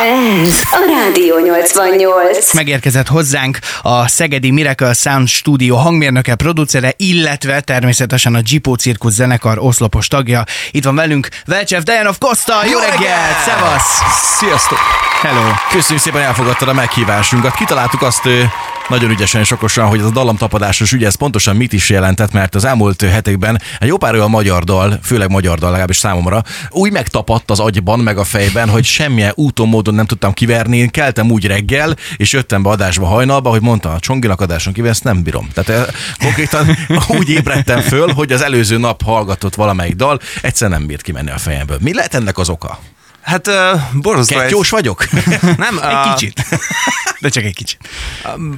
Ez a Rádió 88. Megérkezett hozzánk a Szegedi Miracle Sound Studio hangmérnöke, producere, illetve természetesen a Gipó Cirkusz zenekar oszlopos tagja. Itt van velünk Velcsev Dejanov Costa, jó, Jó reggelt! reggelt! Szevasz! Sziasztok! Hello! Köszönjük szépen, elfogadtad a meghívásunkat. Kitaláltuk azt nagyon ügyesen és okosan, hogy ez a dallamtapadásos ügy, ez pontosan mit is jelentett, mert az elmúlt hetekben egy jó pár olyan magyar dal, főleg magyar dal legalábbis számomra, úgy megtapadt az agyban, meg a fejben, hogy semmilyen úton, módon nem tudtam kiverni. Én keltem úgy reggel, és jöttem be adásba hajnalba, hogy mondta a Csonginak adáson kívül, ezt nem bírom. Tehát eh, konkrétan úgy ébredtem föl, hogy az előző nap hallgatott valamelyik dal, egyszer nem bírt kimenni a fejemből. Mi lehet ennek az oka? Hát uh, borzasztó. Kettyós vagyok? Nem, Egy uh, kicsit. De csak egy kicsit.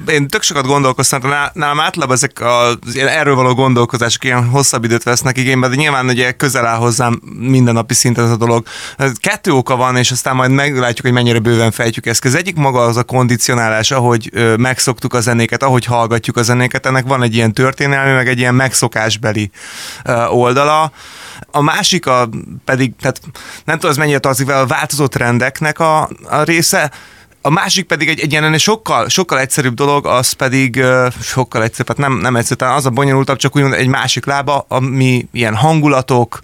Én tök sokat gondolkoztam, ná- nálam általában ezek az ilyen erről való gondolkozások ilyen hosszabb időt vesznek igénybe, de nyilván ugye közel áll hozzám mindennapi szinten ez a dolog. Kettő oka van, és aztán majd meglátjuk, hogy mennyire bőven fejtjük ezt. Az egyik maga az a kondicionálás, ahogy megszoktuk a zenéket, ahogy hallgatjuk a zenéket, ennek van egy ilyen történelmi, meg egy ilyen megszokásbeli oldala. A másik a pedig, tehát nem tudom, ez mennyire tartozik vele, a változó trendeknek a, a része, a másik pedig egy, egy ilyen sokkal, sokkal egyszerűbb dolog, az pedig uh, sokkal egyszerűbb, hát nem, nem egyszerűbb, talán az a bonyolultabb, csak úgymond egy másik lába, ami ilyen hangulatok,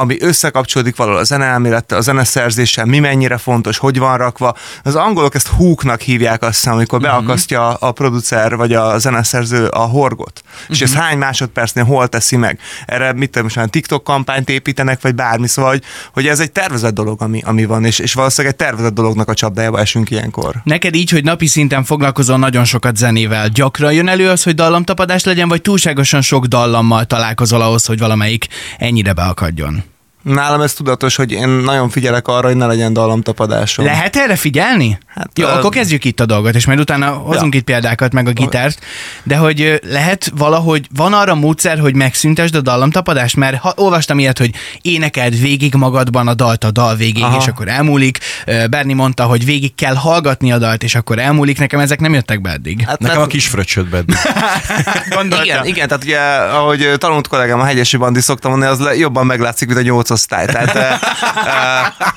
ami összekapcsolódik valahol a zeneelmélettel, a zeneszerzéssel, mi mennyire fontos, hogy van rakva. Az angolok ezt hooknak hívják azt hiszem, amikor Mhm. beakasztja a producer vagy a zeneszerző a horgot. És Mhm. ez hány másodpercnél hol teszi meg. Erre mit tudom, most TikTok kampányt építenek, vagy bármi, szóval, hogy, hogy ez egy tervezett dolog, ami, ami van, és, és valószínűleg egy tervezett dolognak a csapdájába esünk ilyenkor. Neked így, hogy napi szinten foglalkozol nagyon sokat zenével, gyakran jön elő az, hogy dallamtapadás legyen, vagy túlságosan sok dallammal találkozol ahhoz, hogy valamelyik ennyire beakadjon? Nálam ez tudatos, hogy én nagyon figyelek arra, hogy ne legyen dallamtapadásom. Lehet erre figyelni? Hát, Jó, ö- akkor kezdjük itt a dolgot, és majd utána hozunk itt példákat, meg a gitárt. De hogy lehet valahogy, van arra módszer, hogy megszüntesd a dallamtapadást? Mert ha, olvastam ilyet, hogy énekeld végig magadban a dalt a dal végig, Aha. és akkor elmúlik. Berni mondta, hogy végig kell hallgatni a dalt, és akkor elmúlik. Nekem ezek nem jöttek be eddig. Hát Nekem mert- a kis fröccsöt bedni. Gondoltam. Igen, igen, tehát ugye, ahogy tanult kollégám a hegyesi bandi szoktam mondani, az le, jobban meglátszik, mint a nyolc osztály. Tehát,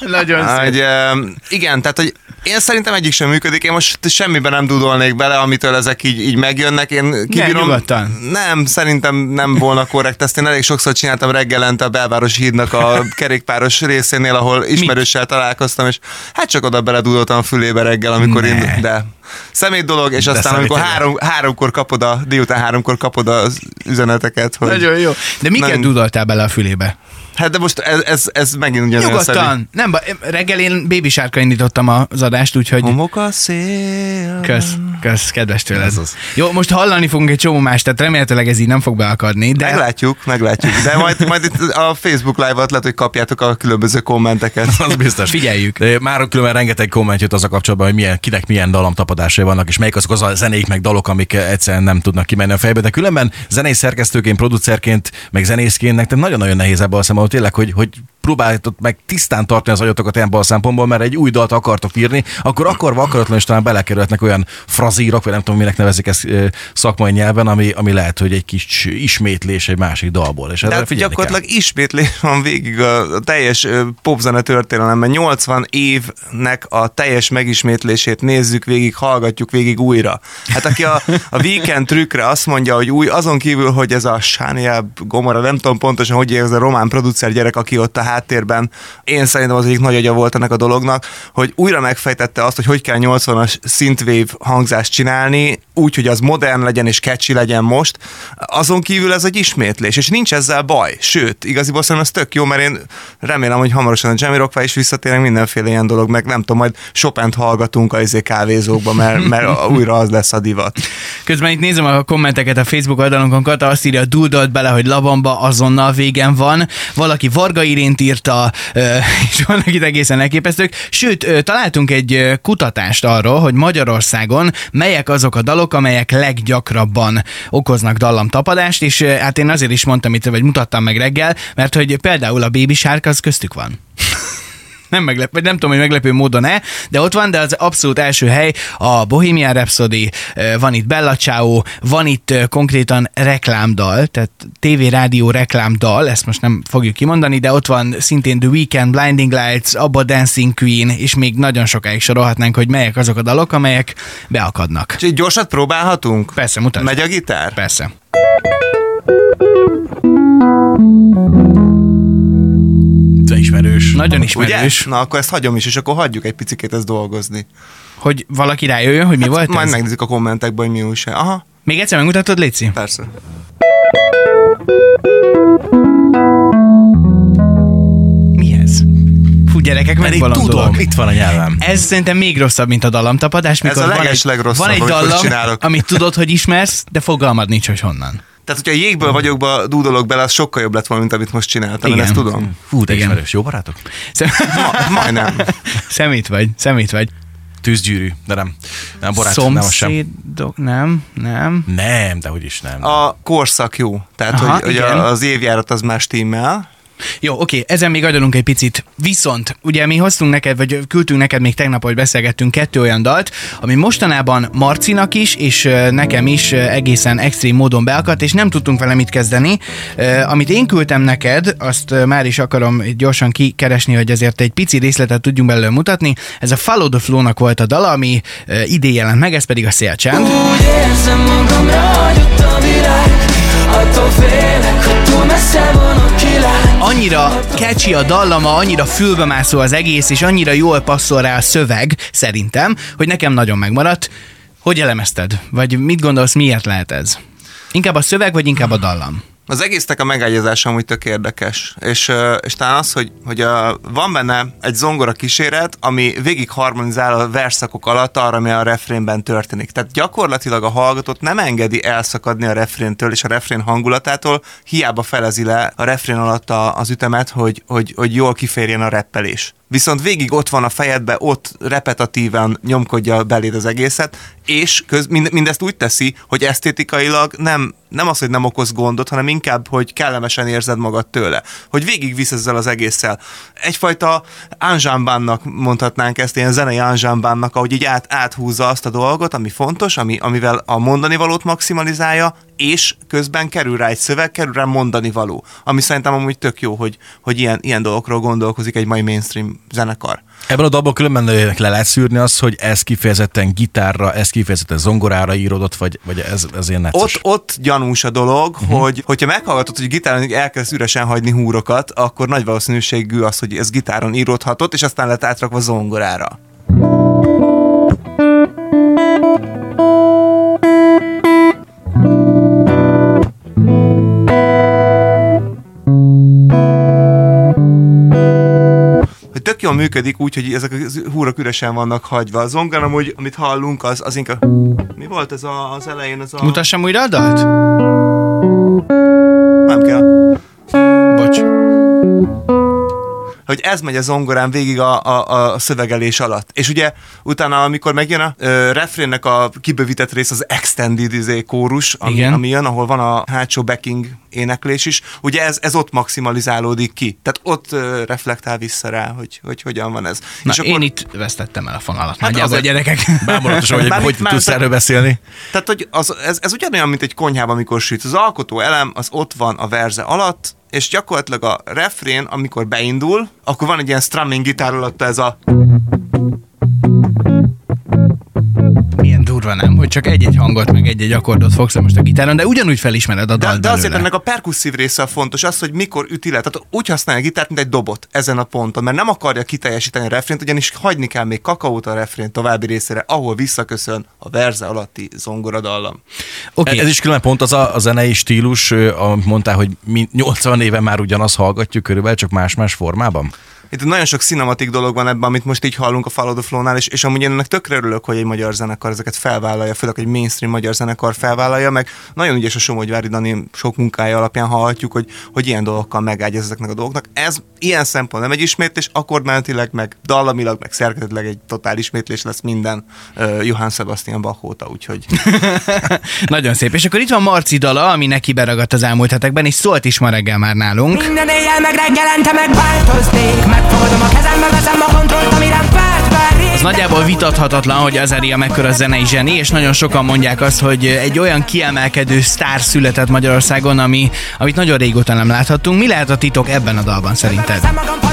ö, Nagyon szép. hogy, ö, igen, tehát, hogy én szerintem egyik sem működik, én most semmiben nem dudolnék bele, amitől ezek így, így megjönnek. Én kibírom, nyugodtan. Nem, szerintem nem volna korrekt. Ezt én elég sokszor csináltam reggelente a belvárosi hídnak a kerékpáros részénél, ahol ismerőssel találkoztam, és hát csak oda beledudoltam a fülébe reggel, amikor Ne. én, de szemét dolog, és De aztán amikor három, háromkor kapod a, délután háromkor kapod az üzeneteket, hogy... Nagyon jó. De miket Nem. dudoltál bele a fülébe? Hát de most ez, ez, ez megint ugyanolyan. Nyugodtan. Nem, ba- reggel én baby sárka indítottam az adást, úgyhogy... Homok a szél. Kösz, kösz, kedves tőled. Ez az. Jó, most hallani fogunk egy csomó más, tehát remélhetőleg ez így nem fog beakadni, de Meglátjuk, meglátjuk. De majd, majd itt a Facebook live-at lehet, hogy kapjátok a különböző kommenteket. Az biztos. Figyeljük. De már különben rengeteg komment jött az a kapcsolatban, hogy milyen, kinek milyen dallamtapadásai vannak, és melyik azok az a zenék, meg dalok, amik egyszerűen nem tudnak kimenni a fejbe. De különben zenés szerkesztőként, producerként, meg zenészként, nektek nagyon-nagyon nehéz ebből a szemben, tényleg, hogy, hogy próbáljátok meg tisztán tartani az agyatokat ebből a szempontból, mert egy új dalt akartok írni, akkor akarva akaratlan is talán belekerülhetnek olyan frazírok, vagy nem tudom, minek nevezik ezt szakmai nyelven, ami, ami lehet, hogy egy kis ismétlés egy másik dalból. És De hát figyelni kell. gyakorlatilag ismétlés van végig a, teljes popzene történelemben. 80 évnek a teljes megismétlését nézzük végig, hallgatjuk végig újra. Hát aki a, a weekend trükkre azt mondja, hogy új, azon kívül, hogy ez a Sániáb Gomora, nem tudom pontosan, hogy ez a román producer gyerek, aki ott a háttérben, én szerintem az egyik nagy agya volt ennek a dolognak, hogy újra megfejtette azt, hogy hogy kell 80-as synthwave hangzást csinálni, úgy, hogy az modern legyen és catchy legyen most. Azon kívül ez egy ismétlés, és nincs ezzel baj. Sőt, igaziból szerintem ez tök jó, mert én remélem, hogy hamarosan a Jamie Rockwell is visszatérnek mindenféle ilyen dolog, meg nem tudom, majd Chopin-t hallgatunk a izé kávézókba, mert, mert újra az lesz a divat. közben itt nézem a kommenteket a Facebook oldalunkon, Kata azt írja, dúdolt bele, hogy lavamba azonnal végen van, valaki Varga Irént írta, és vannak itt egészen elképesztők. Sőt, találtunk egy kutatást arról, hogy Magyarországon melyek azok a dalok, amelyek leggyakrabban okoznak dallamtapadást, és hát én azért is mondtam itt, vagy mutattam meg reggel, mert hogy például a Baby Shark az köztük van. Nem meglepő, vagy nem tudom, hogy meglepő módon-e, de ott van, de az abszolút első hely a Bohemian Rhapsody, van itt Bella Ciao, van itt konkrétan reklámdal, tehát TV, rádió reklámdal, ezt most nem fogjuk kimondani, de ott van szintén The Weekend, Blinding Lights, Abba Dancing Queen, és még nagyon sokáig sorolhatnánk, hogy melyek azok a dalok, amelyek beakadnak. Egy gyorsat próbálhatunk? Persze, mutasd. Megy a gitár? Persze. De ismerős. Nagyon Ugye? ismerős, Na akkor ezt hagyom is, és akkor hagyjuk egy picit ezt dolgozni. hogy valaki rájöjjön, hogy mi volt Majd ez? megnézzük a kommentekben, hogy mi újság. Aha, Még egyszer megmutatod, Léci? persze. Mi ez? Fú, gyerekek, Mert én megbolondulok. tudom, itt van a nyelvem. Ez szerintem még rosszabb, mint a dallamtapadás, mikor a van egy, legeslegrosszabb, van egy dallam, amit tudod, hogy ismersz, de fogalmad nincs, hogy honnan. Tehát, hogyha a jégből vagyokba dúdolok bele, az sokkal jobb lett volna, mint amit most csináltam. Én Igen. ezt tudom. Fú, de Igen. ismerős. Jó barátok? Szem... Ma, majdnem. szemét vagy, szemét vagy. Tűzgyűrű, de nem. Nem barát, nem. Szomszédok, nem, nem. Nem, de hogy is nem. A korszak jó. Tehát, Aha, hogy, hogy igen. a- az évjárat az már stimmel. Jó, oké, ezen még agyalunk egy picit. Viszont, ugye mi hoztunk neked, vagy küldtünk neked még tegnap, hogy beszélgettünk kettő olyan dalt, ami mostanában Marcinak is, és nekem is egészen extrém módon beakadt, és nem tudtunk vele mit kezdeni. Amit én küldtem neked, azt már is akarom gyorsan kikeresni, hogy azért egy pici részletet tudjunk belőle mutatni. Ez a Follow the Flow-nak volt a dala, ami idén jelent meg, ez pedig a Szélcsend. Úgy érzem magam a világ Attól félek, hogy túl messze van a kilány annyira catchy a dallama, annyira fülbemászó az egész, és annyira jól passzol rá a szöveg, szerintem, hogy nekem nagyon megmaradt. Hogy elemezted? Vagy mit gondolsz, miért lehet ez? Inkább a szöveg, vagy inkább a dallam? Az egésznek a megágyazása amúgy tök érdekes, és, és talán az, hogy, hogy a, van benne egy zongora kíséret, ami végig harmonizál a verszakok alatt arra, ami a refrénben történik. Tehát gyakorlatilag a hallgatót nem engedi elszakadni a refréntől és a refrén hangulatától, hiába felezi le a refrén alatt a, az ütemet, hogy, hogy, hogy jól kiférjen a reppelés. Viszont végig ott van a fejedbe, ott repetatíven nyomkodja beléd az egészet, és köz, mind, mindezt úgy teszi, hogy esztétikailag nem, nem az, hogy nem okoz gondot, hanem inkább, hogy kellemesen érzed magad tőle. Hogy végig visz ezzel az egésszel. Egyfajta ánzsámbánnak mondhatnánk ezt, ilyen zenei ánzsámbánnak, ahogy így át, áthúzza azt a dolgot, ami fontos, ami, amivel a mondani valót maximalizálja, és közben kerül rá egy szöveg, kerül rá mondani való. Ami szerintem amúgy tök jó, hogy, hogy ilyen, ilyen dolgokról gondolkozik egy mai mainstream zenekar. Ebből a dalból különben le lehet szűrni azt, hogy ez kifejezetten gitárra, ez kifejezetten zongorára íródott, vagy, vagy ez, ez ilyen necces. Ott, ott gyanús a dolog, uh-huh. hogy hogyha meghallgatod, hogy gitáron elkezd üresen hagyni húrokat, akkor nagy valószínűségű az, hogy ez gitáron íródhatott, és aztán lett átrakva zongorára. Jól működik úgy, hogy ezek a húrok üresen vannak hagyva. A zongor amúgy, amit hallunk, az, az inkább... Mi volt ez a, az elején? Ez a... Mutassam újra a dalt? Hogy ez megy a zongorán végig a, a, a szövegelés alatt. És ugye utána, amikor megjön a ö, refrénnek a kibővített rész, az extended izé, kórus, ami, Igen. ami jön, ahol van a hátsó backing éneklés is, ugye ez, ez ott maximalizálódik ki. Tehát ott ö, reflektál vissza rá, hogy, hogy hogyan van ez. Na, és és én itt vesztettem el a fonalat. Hát nagyjából, azért- gyerekek. Bámulatosan, hogy Már hogy tudsz erről beszélni. Tehát, hogy az, ez, ez ugyanolyan, mint egy konyhában, amikor süt. Az alkotó elem, az ott van a verze alatt, és gyakorlatilag a refrén, amikor beindul, akkor van egy ilyen strumming gitár alatt ez a... Durva nem, hogy csak egy-egy hangot, meg egy-egy akkordot fogsz most a gitáron, de ugyanúgy felismered a De, dalt de azért belőle. ennek a perkusszív része a fontos, az, hogy mikor üti le. Tehát úgy használja a gitárt, mint egy dobot ezen a ponton, mert nem akarja kiteljesíteni a refrént, ugyanis hagyni kell még kakaót a refrén további részére, ahol visszaköszön a verze alatti zongoradallam. Oké, Okay. Ez is külön pont az a, a zenei stílus, amit mondtál, hogy mi 80 éve már ugyanazt hallgatjuk körülbelül, csak más-más formában. Itt nagyon sok cinematik dolog van ebben, amit most így hallunk a Follow the Flow-nál, és, és amúgy én ennek tökre örülök, hogy egy magyar zenekar ezeket felvállalja, főleg egy mainstream magyar zenekar felvállalja, meg nagyon ügyes a Somogyvári Dani sok munkája alapján hallhatjuk, hogy, hogy ilyen dolgokkal megágyaz ezeknek a dolgoknak. Ez ilyen szempont nem egy ismétlés, akkordmenetileg, meg dallamilag, meg szerkezetileg egy totál ismétlés lesz minden uh, Johann Sebastian Bach óta, úgyhogy nagyon szép. És akkor itt van Marci dala, ami neki beragadt az elmúlt hetekben, és szólt is ma reggel már nálunk. Minden éjjel meg reggelente megváltoznék Mert Fogadom a kezem, megveszem a kontrollt, ami rám várt már rég Az nagyjából vitathatatlan, hogy Azaria mekkora zenei zseni, és nagyon sokan mondják azt, hogy egy olyan kiemelkedő sztár született Magyarországon, ami, amit nagyon régóta nem láthattunk. Mi lehet a titok ebben a dalban szerinted? Veszem magam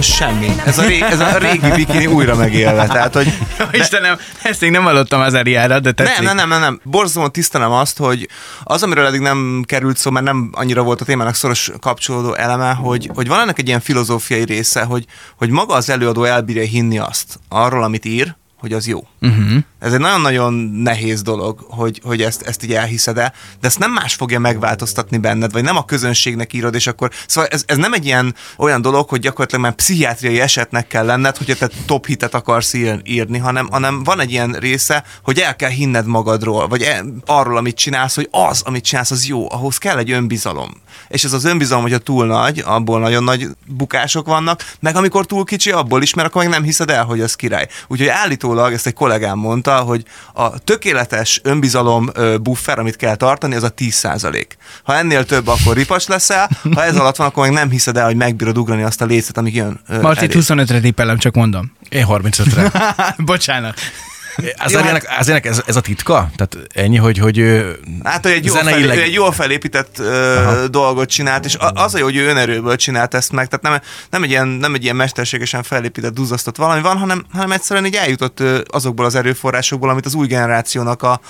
Semmi. Ez a, ré, ez a régi bikini újra megélve. Tehát, hogy Istenem, ezt még nem hallottam Azariára, de tetszik. Nem, nem, nem, nem, nem. Borzasztóan tisztelem azt, hogy az, amiről eddig nem került szó, mert nem annyira volt a témának szoros kapcsolódó eleme, hogy, hogy van ennek egy ilyen filozófiai része, hogy, hogy maga az előadó elbírja hinni azt arról, amit ír, hogy az jó. Uh-huh. Ez egy nagyon-nagyon nehéz dolog, hogy, hogy ezt, ezt így elhiszed el, de ezt nem más fogja megváltoztatni benned, vagy nem a közönségnek írod, és akkor... Szóval ez, ez nem egy ilyen olyan dolog, hogy gyakorlatilag már pszichiátriai esetnek kell lenned, hogyha te top hitet akarsz ír, írni, hanem, hanem van egy ilyen része, hogy el kell hinned magadról, vagy el, arról, amit csinálsz, hogy az, amit csinálsz, az jó, ahhoz kell egy önbizalom. És ez az önbizalom, hogyha túl nagy, abból nagyon nagy bukások vannak, meg amikor túl kicsi, abból is, mert akkor meg nem hiszed el, hogy az király. Úgyhogy állítólag, ezt egy kollégám mondta, hogy a tökéletes önbizalom buffer, amit kell tartani, az a 10%. Ha ennél több, akkor ripas leszel, ha ez alatt van, akkor meg nem hiszed el, hogy megbírod ugrani azt a lécet, amíg jön. Elé. 25-re tippelem, csak mondom. Én 35-re. Bocsánat. Azariának, Azariának ez, ez a titka? Tehát ennyi, hogy, hogy Hát, hogy egy jól, fel, zeneileg- egy jól felépített ö, dolgot csinált, és az a jó, hogy ő önerőből csinált ezt meg, tehát nem, nem, egy, ilyen, nem egy ilyen mesterségesen felépített, duzzasztott valami van, hanem, hanem egyszerűen így eljutott azokból az erőforrásokból, amit az új generációnak a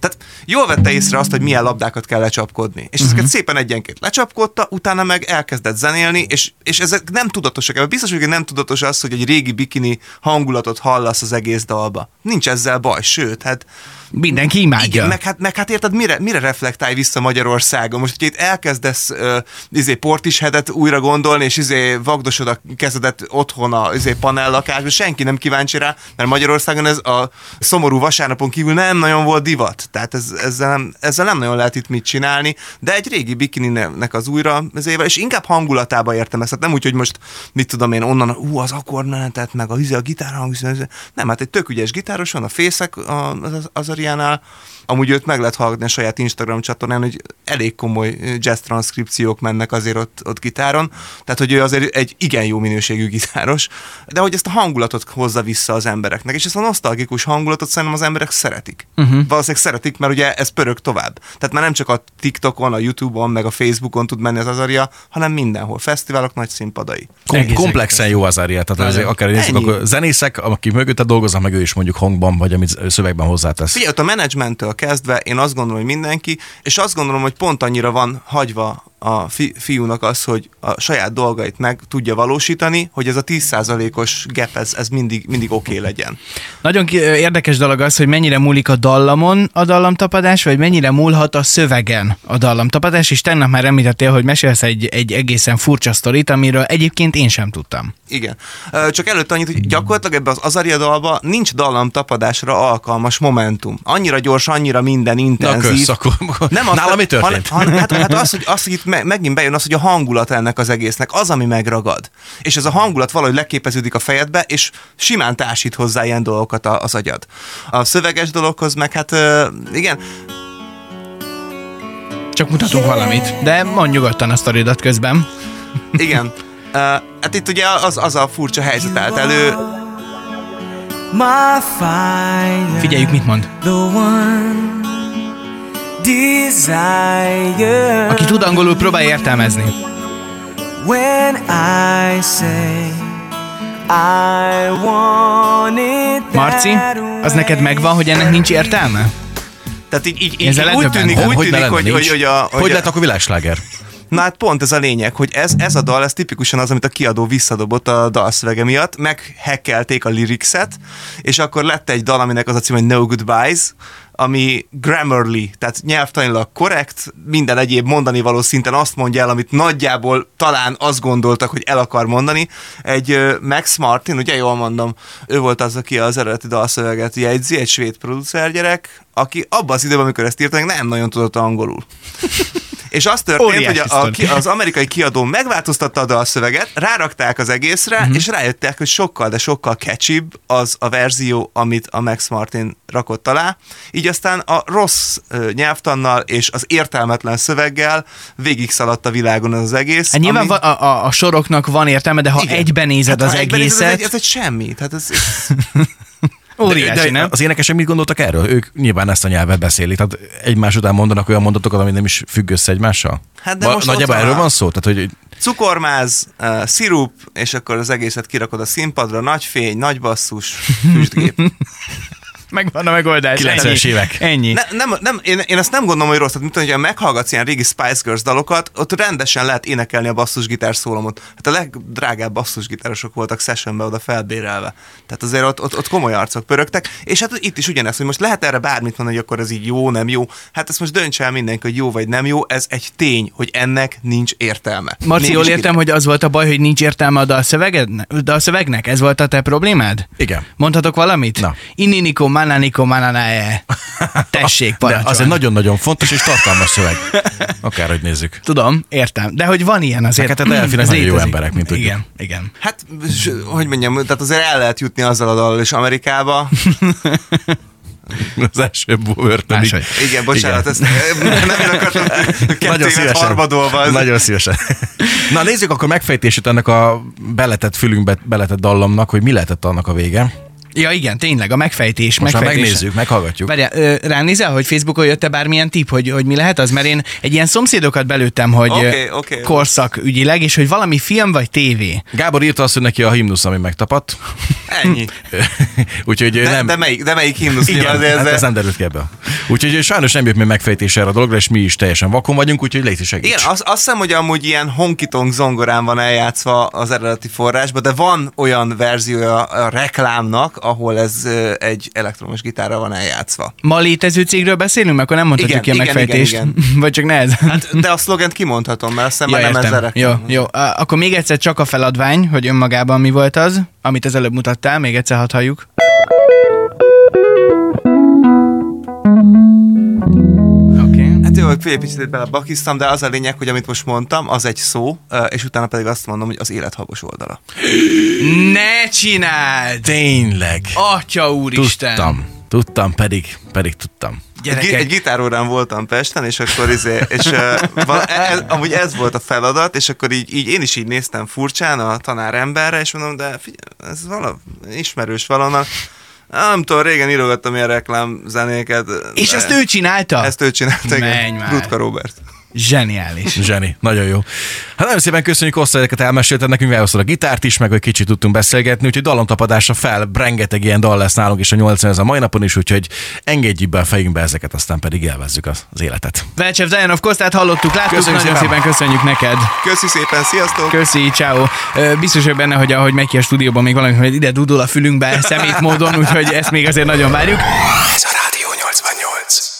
tehát jól vette észre azt, hogy milyen labdákat kell lecsapkodni. És ezeket szépen egyenként lecsapkodta, utána meg elkezdett zenélni, és, és ezek nem tudatosak. Ebben Biztos, hogy nem tudatos az, hogy egy régi bikini hangulatot hallasz az egész dalba. Nincs ezzel baj, sőt, hát Mindenki imádja. igen, meg hát, meg hát érted, mire, mire reflektálj vissza Magyarországon? Most, hogyha itt elkezdesz uh, izé portishetet újra gondolni, és izé vagdosod a kezedet otthon a izé panellakásban, senki nem kíváncsi rá, mert Magyarországon ez a szomorú vasárnapon kívül nem nagyon volt divat. Tehát ez, ezzel, nem, ezzel nem nagyon lehet itt mit csinálni, de egy régi bikininek az újra ezével, és inkább hangulatába értem ezt. Tehát nem úgy, hogy most mit tudom én onnan, ú, az akkordmenetet, meg a, izé, a gitárhang, izé, nem, hát egy tök ügyes gitáros van, a fészek a, az, az Südkoreaner amúgy őt meg lehet hallgatni a saját Instagram csatornán, hogy elég komoly jazz transzkripciók mennek azért ott, ott gitáron, tehát hogy ő azért egy igen jó minőségű gitáros, de hogy ezt a hangulatot hozza vissza az embereknek, és ezt a nosztalgikus hangulatot szerintem az emberek szeretik. Uh-huh. Valószínűleg szeretik, mert ugye ez pörög tovább. Tehát már nem csak a TikTokon, a YouTube-on, meg a Facebookon tud menni az Azaria, hanem mindenhol. Fesztiválok, nagy színpadai. kom- komplexen jó Azaria. Tehát azért akár nézzük, akkor zenészek, akik mögötte dolgoznak, meg ő is mondjuk hangban, vagy amit szövegben hozzátesz. Figyelj, ott a menedzsmenttől kezdve én azt gondolom, hogy mindenki, és azt gondolom, hogy pont annyira van hagyva a fi- fiúnak az, hogy a saját dolgait meg tudja valósítani, hogy ez a 10%-os gap, ez, ez mindig, mindig oké okay legyen. Nagyon érdekes dolog az, hogy mennyire múlik a dallamon a dallamtapadás, vagy mennyire múlhat a szövegen a dallamtapadás, és tegnap már említettél, hogy mesélsz egy, egy egészen furcsa sztorit, amiről egyébként én sem tudtam. Igen. Csak előtt annyit, hogy gyakorlatilag ebben az Azaria dalban nincs dallam tapadásra alkalmas momentum. Annyira gyors, annyira minden Na, intenzív. kösz, akkor Nem az, nálam mi történt? Han, han, hát, hát az, hogy, az, hogy itt me, megint bejön az, hogy a hangulat ennek az egésznek, az, ami megragad. És ez a hangulat valahogy leképeződik a fejedbe, és simán társít hozzá ilyen dolgokat a- az agyad. A szöveges dologhoz meg hát igen, Csak mutatunk valamit, de mondj nyugodtan a sztoridat közben. igen. Uh, hát itt ugye az, az a furcsa helyzet állt elő, My fire Figyeljük, mit mond. The one desire Aki tud angolul, próbálj értelmezni. When I say I want it Marci, az neked megvan, hogy ennek nincs értelme? tehát így, így, így úgy tűnik, úgy hogy tűnik hogy, hogy, hogy, a, hogy a- lett akkor világsláger? Na hát pont ez a lényeg, hogy ez, ez a dal, ez tipikusan az, amit a kiadó visszadobott a dalszövege miatt, meghekkelték a lyricset, és akkor lett egy dal, aminek az a cím, hogy No Goodbyes, ami grammarly, tehát nyelvtanilag korrekt, minden egyéb mondani való szinten azt mondja el, amit nagyjából talán azt gondoltak, hogy el akar mondani. Egy Max Martin, ugye jól mondom, ő volt az, aki az eredeti dalszöveget jegyzi, egy svéd producer gyerek, aki abban az időben, amikor ezt írták, nem nagyon tudott angolul. És az történt, Óriási hogy a, a, az amerikai kiadó megváltoztatta a dalszöveget, rárakták az egészre, uh-huh. és rájöttek, hogy sokkal, de sokkal catchybb az a verzió, amit a Max Martin rakott alá. Így aztán a rossz nyelvtannal és az értelmetlen szöveggel végig szaladt a világon az egész. Hát nyilván ami- van, a, a, a soroknak van értelme, de ha Igen. egyben nézed Hát, az ha egészet, Ez egy, ez egy semmi. Tehát ez, ez, óriási, de, nem? Az énekesek mit gondoltak erről? Ők nyilván ezt a nyelvet beszélik, tehát egymás után mondanak olyan mondatokat, ami nem is függ össze egymással? Hát de Va- most Nagyjából erről a- van szó? Tehát, hogy cukormáz, uh, szirup, és akkor az egészet kirakod a színpadra, nagy fény, nagy basszus, füstgép. Megvan a megoldás. 90-es ennyi. évek. Ennyi. Ne, nem, nem, én, én ezt nem gondolom, hogy rossz. Tehát, mint hogyha meghallgatsz ilyen régi Spice Girls dalokat, ott rendesen lehet énekelni a basszusgitár szólomot. Hát a legdrágább basszusgitárosok voltak sessionbe oda felbérelve. Tehát azért ott, ott, ott komoly arcok pörögtek. És hát itt is ugyanez, hogy most lehet erre bármit mondani, hogy akkor ez így jó, nem jó. Hát ezt most döntse el mindenki, hogy jó vagy nem jó. Ez egy tény, hogy ennek nincs értelme. Marci, Nincs jól értem, hogy az volt a baj, hogy nincs értelme a dalszövegnek? Ez volt a te problémád? igen. Mondhatok valamit? Na. Ininiko, mananiko, mananae. Tessék, parancsolj. az egy nagyon-nagyon fontos és tartalmas szöveg. Akárhogy nézzük. Tudom, értem. De hogy van ilyen azért. Fekete delfinek Ez nagyon jó emberek, mint tudjuk. Igen, igen. Hát, s- hogy mondjam, tehát azért el lehet jutni azzal a dallal is Amerikába. Az első bőrtönig. Igen, bocsánat, ezt nem akartam harmadolva. ez- Nagyon szívesen. Na nézzük akkor megfejtését ennek a beletett fülünkbe beletett dallamnak, hogy mi lehetett annak a vége. Ja, igen, tényleg, a megfejtés. Most már megfejtés. megnézzük, meghallgatjuk. Várjál, ránézel, hogy Facebookon jött-e bármilyen tipp, hogy, hogy mi lehet az? Mert én egy ilyen szomszédokat belőttem, hogy okay, okay, korszak ügyileg, és hogy valami film vagy tévé. Gábor írta azt, hogy neki a himnusz, ami megtapadt. Ennyi. Úgyhogy De, nem... de, melyik, de melyik himnusz igen, azért hát ez, ez nem derült ki ebből. Úgyhogy sajnos nem jött még megfejtés erre a dologra, és mi is teljesen vakon vagyunk, úgyhogy légy segíts. Igen, azt, azt hiszem, hogy amúgy ilyen honkitong zongorán van eljátszva az eredeti forrásban, de van olyan verziója a reklámnak, ahol ez egy elektromos gitárra van eljátszva. Ma létező cégről beszélünk, mert akkor nem mondhatjuk Igen, ilyen igen, megfejtést. igen, vagy csak nehez. Hát, de a szlogent kimondhatom, mert azt hiszem, már nem ezzel Jó, jó. Akkor még egyszer csak a feladvány, hogy önmagában mi volt az, amit az előbb mutattál, még egyszer hadd halljuk. Jó, hogy egy picit belebakiztam, de az a lényeg, hogy amit most mondtam, az egy szó, és utána pedig azt mondom, hogy az élethabos oldala. Ne csináld! Tényleg. Atya úristen! Tudtam. Tudtam, pedig, pedig tudtam. Egy, Gyerekek, egy gitárórán voltam Pesten, és akkor izé, és uh, val- ez, amúgy ez volt a feladat, és akkor így, így én is így néztem furcsán a tanár emberre, és mondom, de figyelj, ez vala, ismerős valonnan. Nem tudom, régen írogattam ilyen reklámzenéket. és ezt ő csinálta? Ezt ő csinálta, Menj igen. már. Rutka Robert. Zseniális. Zseni, nagyon jó. Hát nagyon szépen köszönjük, hogy ezeket elmesélted nekünk, elhoztad a gitárt is, meg hogy kicsit tudtunk beszélgetni, úgyhogy dallamtapadásra fel, rengeteg ilyen dal lesz nálunk is a 80 ez a mai napon is, úgyhogy engedjük be a fejünkbe ezeket, aztán pedig élvezzük az, az életet. Velcsev Zajanov Kostát hallottuk, láttuk, Köszönjük nagyon szépen. szépen köszönjük neked. Köszi szépen, sziasztok! Köszi, ciao. Biztos vagyok benne, hogy ahogy megy ki a stúdióban, még valami, hogy ide dudul a fülünkbe szemét módon, úgyhogy ezt még azért nagyon várjuk. Ez a Rádió 88.